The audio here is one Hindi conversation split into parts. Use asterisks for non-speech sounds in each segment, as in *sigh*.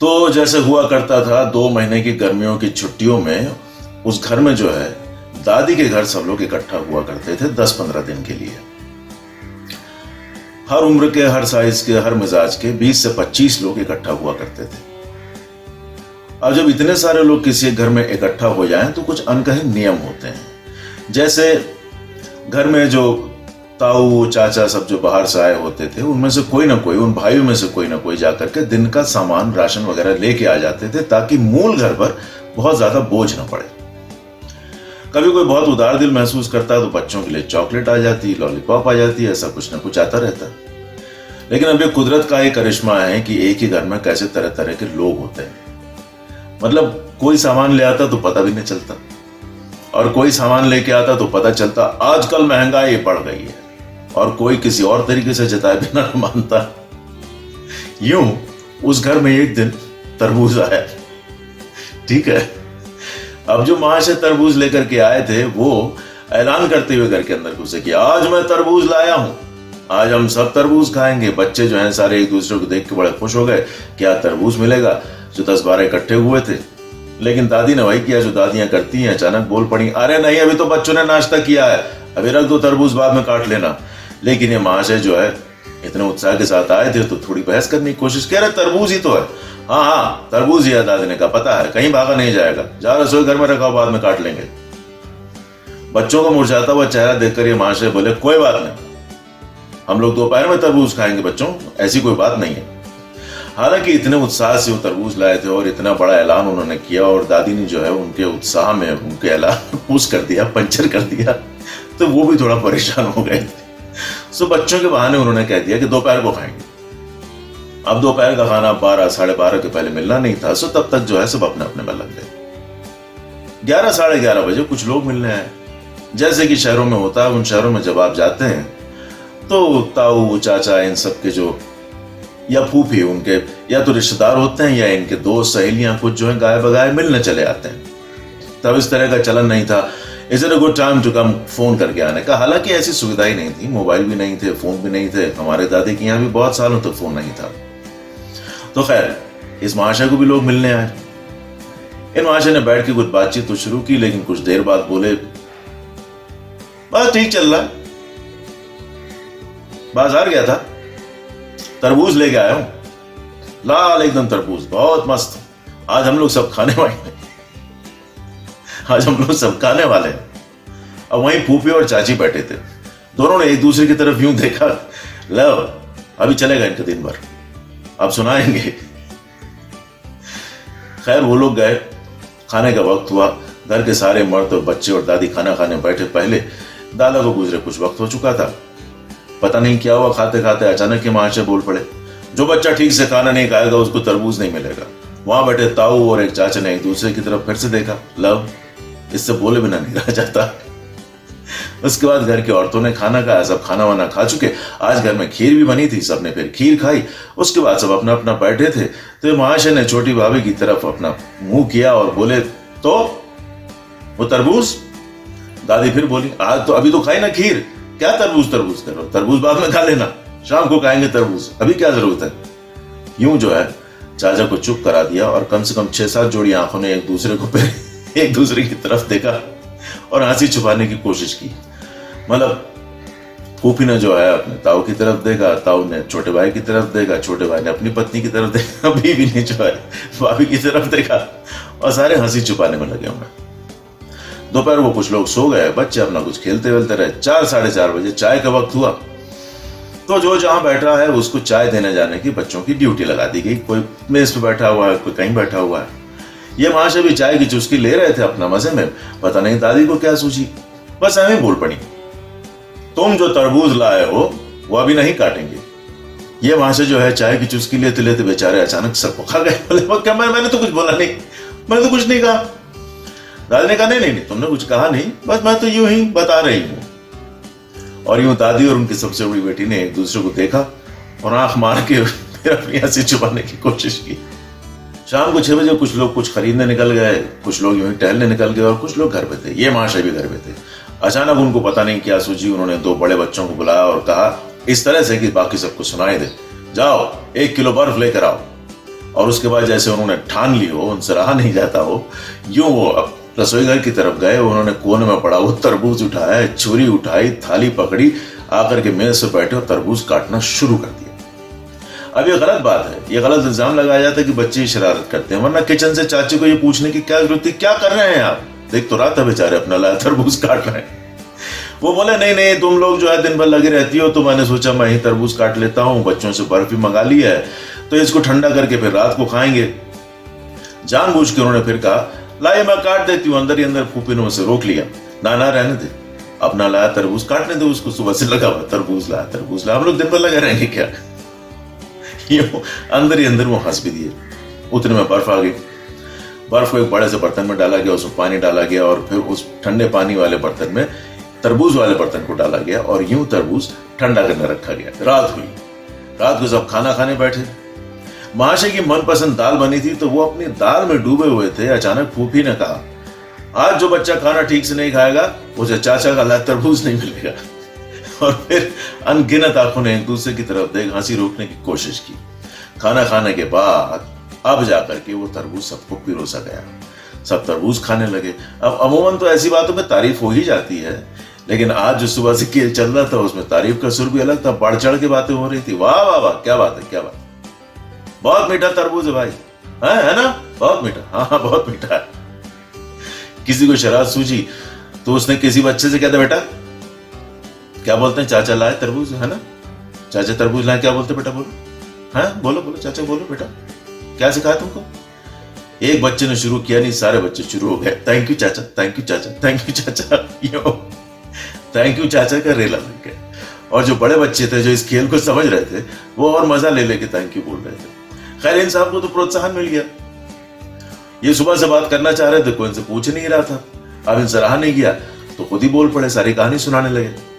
तो जैसे हुआ करता था, दो महीने की गर्मियों की छुट्टियों में, उस घर में जो है, दादी के घर सब लोग इकट्ठा हुआ करते थे दस पंद्रह दिन के लिए। हर उम्र के, हर साइज़ के, हर मिजाज के बीस से पच्चीस लोग इकट्ठा हुआ करते थे। अब जब इतने सारे लोग किसी घर में इकट्ठा हो जाएँ तो कुछ अनकहे नियम होते हैं। जैसे घर में जो ताऊ चाचा सब जो बाहर से आए होते थे, उनमें से कोई ना कोई, उन भाइयों में से कोई ना कोई जाकर के दिन का सामान, राशन वगैरह लेके आ जाते थे, ताकि मूल घर पर बहुत ज़्यादा बोझ ना पड़े। कभी कोई बहुत उदार दिल महसूस करता है तो बच्चों के लिए चॉकलेट आ जाती, लॉलीपॉप आ जाती है ऐसा कुछ ना कुछ आता रहता। लेकिन अब ये कुदरत का एक करिश्मा है कि एक ही घर में कैसे तरह तरह के लोग होते हैं। मतलब कोई सामान ले आता तो पता भी नहीं चलता, और कोई सामान लेके आता तो पता चलता, आजकल महँगाई बढ़ गई है। और कोई किसी और तरीके से जताए बिना *laughs* मानता। यूँ उस घर में एक दिन तरबूज आया। ठीक है? अब जो माँ से तरबूज लेकर के आए थे, वो ऐलान करते हुए घर के अंदर घुसे कि आज मैं तरबूज लाया हूँ। आज हम सब तरबूज खाएँगे। बच्चे जो हैं सारे एक दूसरे को देख के बड़े खुश हो गए क्या तरबूज मिलेगा, जो दस बारह इकट्ठे हुए थे। लेकिन दादी ने वही किया जो दादियाँ करती हैं। अचानक बोल पड़ी, अरे नहीं, अभी तो बच्चों ने नाश्ता किया है। अभी रख दो तरबूज, बाद में काट लेना। लेकिन ये महाशय जो है, इतने उत्साह के साथ आए थे तो थोड़ी बहस करने की कोशिश कह रहे तरबूज ही तो है। हाँ हाँ तरबूज ही है दादी ने कहा पता है। कहीं भागा नहीं जाएगा। जा रसोई घर में रखा बाद में काट लेंगे। बच्चों को मुरझाता हुआ चेहरा देखकर ये महाशय बोले, कोई बात नहीं। हम लोग दोपहर में तरबूज खाएँगे, बच्चों। ऐसी कोई बात नहीं है। हालाँकि इतने उत्साह से वो तरबूज लाए थे और इतना बड़ा ऐलान उन्होंने किया और दादी ने जो है उनके उत्साह में उनके ऐलान *laughs* पुश कर दिया, पंचर कर दिया तो वो भी थोड़ा परेशान हो गए थे। सो बच्चों के बहाने उन्होंने कह दिया कि दोपहर को खाएँगे। अब दोपहर का खाना बारह, साढ़े बारह के पहले मिलना नहीं था सो तब तक जो है सब अपने अपने में लग गए। ग्यारह, साढ़े ग्यारह बजे कुछ लोग मिलने आए। जैसे कि शहरों में होता है, उन शहरों में जब आप जाते हैं तो ताऊ, चाचा, इन सब के जो, या फूफी उनके, या तो रिश्तेदार होते हैं, या इनके दोस्त, सहेलियाँ, कुछ जो है गाय बगाए मिलने चले आते हैं। तब इस तरह का चलन नहीं था। Is it a good time to come phone करके आने का? हालाँकि ऐसी सुविधा ही नहीं थी, मोबाइल भी नहीं थे फ़ोन भी नहीं थे, हमारे दादी के यहाँ भी बहुत सालों तक फ़ोन नहीं था। तो खैर, इस महाशय को भी लोग मिलने आए। इन महाशय ने बैठ के कुछ बातचीत तो शुरू की, लेकिन कुछ देर बाद बोले, बस ठीक चल रहा बाज़ार गया था। तरबूज लेके आया हूँ। लाल एकदम तरबूज, बहुत मस्त। आज हम लोग सब खाने वाले आज हम लोग सब खाने वाले हैं। अब वहीं फूफी और चाची बैठे थे। दोनों ने एक दूसरे की तरफ़ यूँ देखा लव अभी चलेगा इनका दिन भर। अब सुनाएँगे? खैर, वो लोग गए। खाने का वक्त हुआ। घर के सारे मर्द और बच्चे और दादी खाना खाने बैठे। पहले दादा को गुजरे कुछ वक्त हो चुका था। पता नहीं क्या हुआ खाते खाते अचानक के महाशय बोल पड़े, जो बच्चा ठीक से खाना नहीं खाएगा, उसको तरबूज नहीं मिलेगा। वहाँ बैठे ताऊ और एक चाचा ने एक दूसरे की तरफ़ फिर से देखा लव इससे बोले बिना नहीं रह जाता। उसके बाद घर की औरतों ने खाना खाया, सब खाना वाना खा चुके। आज घर में खीर भी बनी थी, सबने फिर खीर खाई। उसके बाद सब अपना अपना बैठे थे। तो महाशय ने छोटी भाभी की तरफ़ अपना मुँह किया और बोले तो वो तरबूज? दादी फिर बोली, आज तो अभी तो खाई ना खीर। क्या तरबूज तरबूज करो तरबूज बाद में खा लेना। शाम को खाएँगे तरबूज। अभी क्या ज़रूरत है? यूँ जो है, चाचा को चुप करा दिया और कम से कम छह सात जोड़ी आँखों ने एक दूसरे को *laughs* *laughs* एक दूसरे की तरफ़ देखा और हँसी छुपाने की कोशिश की। मतलब फूफी ने जो है अपने ताऊ की तरफ़ देखा, ताऊ ने छोटे भाई की तरफ़ देखा, छोटे भाई ने अपनी पत्नी की तरफ़ देखा बीवी ने जो है भाभी की तरफ़ देखा और सारे हँसी छुपाने में लगे हुए दोपहर वो कुछ लोग सो गए, बच्चे अपना कुछ खेलते वेलते रहे। चार, साढ़े चार बजे चाय का वक्त हुआ। तो जो जहाँ बैठा है, उसको चाय देने जाने की बच्चों की ड्यूटी लगा दी गई। कोई मेज पे बैठा हुआ है, कोई कहीं बैठा हुआ है। ये महाशय भी चाय की चुस्की ले रहे थे अपना मज़े में। पता नहीं दादी को क्या सूझी। बस हमें बोल पड़ी। तुम जो तरबूज लाए हो, वो अभी नहीं काटेंगे। ये से जो है चाय की चुस्की लेते लेते बेचारे अचानक सर खा गए। बोले क्या, मैं, मैंने तो कुछ बोला नहीं। मैंने तो कुछ नहीं कहा। दादी ने कहा, नहीं नहीं नहीं, तुमने कुछ कहा नहीं। बस मैं तो यूँ ही बता रही हूँ। और यूँ दादी और उनकी सबसे बड़ी बेटी ने एक दूसरे को देखा और आँख मार के अपनी हँसी छुपाने की कोशिश की। शाम को छह बजे कुछ लोग कुछ खरीदने निकल गए, कुछ लोग यूँ टहलने निकल गए और कुछ लोग घर पे थे। ये महाशय भी घर पे थे। अचानक उनको पता नहीं क्या सूझी, उन्होंने दो बड़े बच्चों को बुलाया और कहा, इस तरह से कि बाकी सबको सुनाई दे। जाओ, एक किलो बर्फ़ लेकर आओ। और उसके बाद जैसे उन्होंने ठान ली हो, उनसे रहा नहीं जाता हो, यूँ वो अब रसोई घर की तरफ़ गए, उन्होंने कोने में पड़ा वो तरबूज उठाया, छुरी उठाई, थाली पकड़ी, आकर के मेज से बैठे और तरबूज काटना शुरू कर दिया। अब ये गलत बात है। ये गलत इल्ज़ाम लगाया जाता है कि बच्चे शरारत करते हैं। वरना किचन से चाची को ये पूछने की क्या ज़रूरत थी? क्या कर रहे हैं आप? देख तो रात है बेचारे अपना लाया तरबूज काट रहे हैं। वो बोले, नहीं नहीं, तुम लोग जो है दिन भर लगे रहती हो तो मैंने सोचा मैं ही तरबूज काट लेता हूँ। बच्चों से बर्फ़ मंगा ली है तो इसको ठंडा करके फिर रात को खाएँगे। जानबूझ के उन्होंने फिर कहा लाइए मैं काट देती हूँ, अंदर ही अंदर फूफी ने उसे रोक लिया। ना ना रहने दे। अपना लाया तरबूज, काटने दे उसको, सुबह से लगा हुआ तरबूज, लाया तरबूज, लाया। हम लोग दिन भर लगे रहेंगे क्या? अंदर ही अंदर वो हंस भी दिए। उतने में बर्फ़ आ गई। बर्फ़ को एक बड़े से बर्तन में डाला गया, उसमें पानी डाला गया और फिर उस ठंडे पानी वाले बर्तन में तरबूज वाले बर्तन को डाला गया और यूँ तरबूज ठंडा करने रखा गया। रात हुई। रात को सब खाना खाने बैठे। महाशय की मनपसंद दाल बनी थी तो वो अपनी दाल में डूबे हुए थे। अचानक फूफी ने कहा, आज जो बच्चा खाना ठीक से नहीं खाएगा, उसे चाचा का ला तरबूज नहीं मिलेगा। और फिर अनगिनत आँखों ने एक दूसरे की तरफ़ देख हँसी रोकने की कोशिश की। खाना खाने के बाद अब जाकर के वो तरबूज सबको पिरोसा गया। सब तरबूज खाने लगे। अब अमूमन तो ऐसी बातों में तारीफ़ हो ही जाती है लेकिन आज जो सुबह से खेल चल रहा था उसमें तारीफ़ का सुर भी अलग था बढ़ चढ़ के बातें हो रही थी। वाह वाह वाह क्या बात है क्या बात बहुत मीठा तरबूज है भाई। है, है ना? बहुत मीठा। हाँ हाँ बहुत मीठा है। किसी को शराब सूझी तो उसने किसी बच्चे से कहता बेटा क्या बोलते हैं? चाचा लाए तरबूज, है ना? चाचा तरबूज लाए, क्या बोलते बेटा बोलो? हाँ? बोलो बोलो, चाचा बोलो बेटा। क्या सिखाया तुमको? एक बच्चे ने शुरू किया नहीं, सारे बच्चे शुरू हो गए। थैंक यू चाचा थैंक यू चाचा थैंक यू चाचा। यो थैंक यू चाचा का रेला लग गया। और जो बड़े बच्चे थे, जो इस खेल को समझ रहे थे, वो और मज़ा ले लेके थैंक यू बोल रहे थे। खैर, इन साहब को तो प्रोत्साहन मिल गया। ये सुबह से बात करना चाह रहे थे, कोई इनसे पूछ नहीं रहा था। अब इनसे रहा नहीं गया तो खुद ही बोल पड़े, सारी कहानी सुनाने लगे।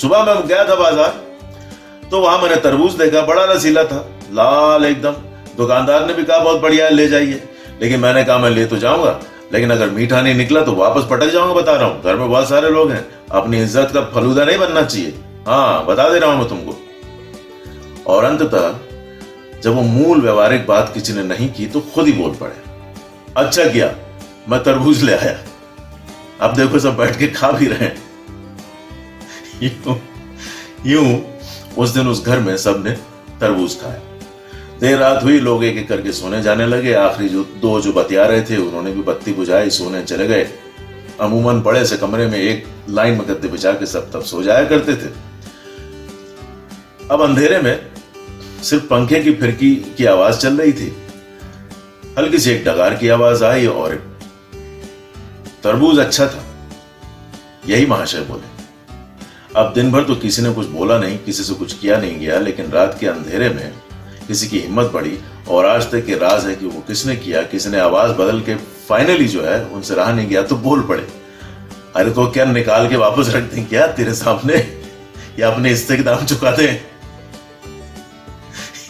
सुबह मैं गया था बाज़ार तो वहाँ मैंने तरबूज देखा, बड़ा रसीला था, लाल एकदम। दुकानदार ने भी कहा, बहुत बढ़िया, ले जाइए। लेकिन मैंने कहा, मैं ले तो जाऊँगा, लेकिन अगर मीठा नहीं निकला तो वापस पटक जाऊँगा, बता रहा हूँ। घर में बहुत सारे लोग हैं, अपनी इज़्ज़त का फलूदा नहीं बनना चाहिए। हाँ बता दे रहा हूँ मैं तुमको। और अंततः, जब वो मूल व्यवहारिक बात किसी ने नहीं की तो खुद ही बोल पड़े। अच्छा किया, मैं तरबूज ले आया। अब देखो, सब बैठ के खा भी रहे हैं। यूँ उस दिन उस घर में सबने तरबूज खाया। देर रात हुई, लोग एक एक करके सोने जाने लगे। आखिरी जो, दो जो बतिया रहे थे, उन्होंने भी बत्ती बुझाई, सोने चले गए। अमूमन बड़े से कमरे में एक लाइन में गद्दे बिछा के सब तब सो जाया करते थे। अब अंधेरे में सिर्फ़ पंखे की फिरकी की आवाज़ चल रही थी। हल्की सी एक डगार की आवाज़ आई और तरबूज अच्छा था। यही महाशय बोले। अब दिन भर तो किसी ने कुछ बोला नहीं, किसी से कुछ किया नहीं गया, लेकिन रात के अंधेरे में किसी की हिम्मत बढ़ी और आज तक ये राज है कि वो किसने किया, किसी ने आवाज़ बदल के फाइनली जो है, उनसे रहा नहीं गया तो बोल पड़े। अरे तो क्या निकाल के वापस रख दें क्या तेरे सामने? या अपने हिस्से के दाम चुका दे?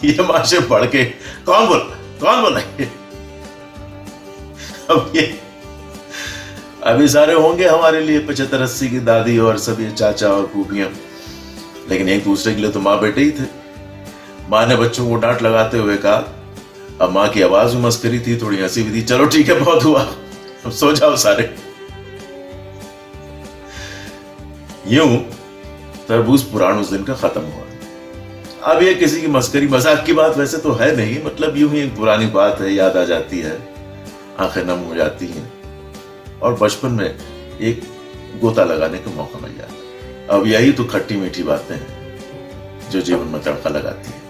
ये माशे पढ़ के। कौन बोल, कौन बोला अब ये अभी सारे होंगे हमारे लिए पचहत्तर अस्सी की दादी और सभी चाचा और फूफियाँ लेकिन एक दूसरे के लिए तो माँ बेटे ही थे। माँ ने बच्चों को डांट लगाते हुए कहा, अब माँ की आवाज़ भी मस्करी थी, थोड़ी हँसी भी थी चलो ठीक है, बहुत हुआ। अब सो जाओ सारे। यूँ तरबूज पुराण उस दिन का खत्म हुआ। अब ये किसी की मस्करी मज़ाक की बात वैसे तो है नहीं। मतलब यूँ ही एक पुरानी बात है, याद आ जाती है। आँखें नम हो जाती हैं। और बचपन में एक गोता लगाने का मौका मिल जाता अब यही तो खट्टी मीठी बातें हैं जो जीवन में तड़का लगाती है।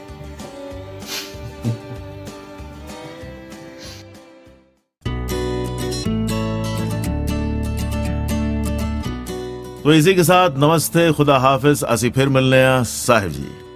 *laughs* तो इसी के साथ नमस्ते, खुदा हाफिज। असी फिर मिलने साहिब जी।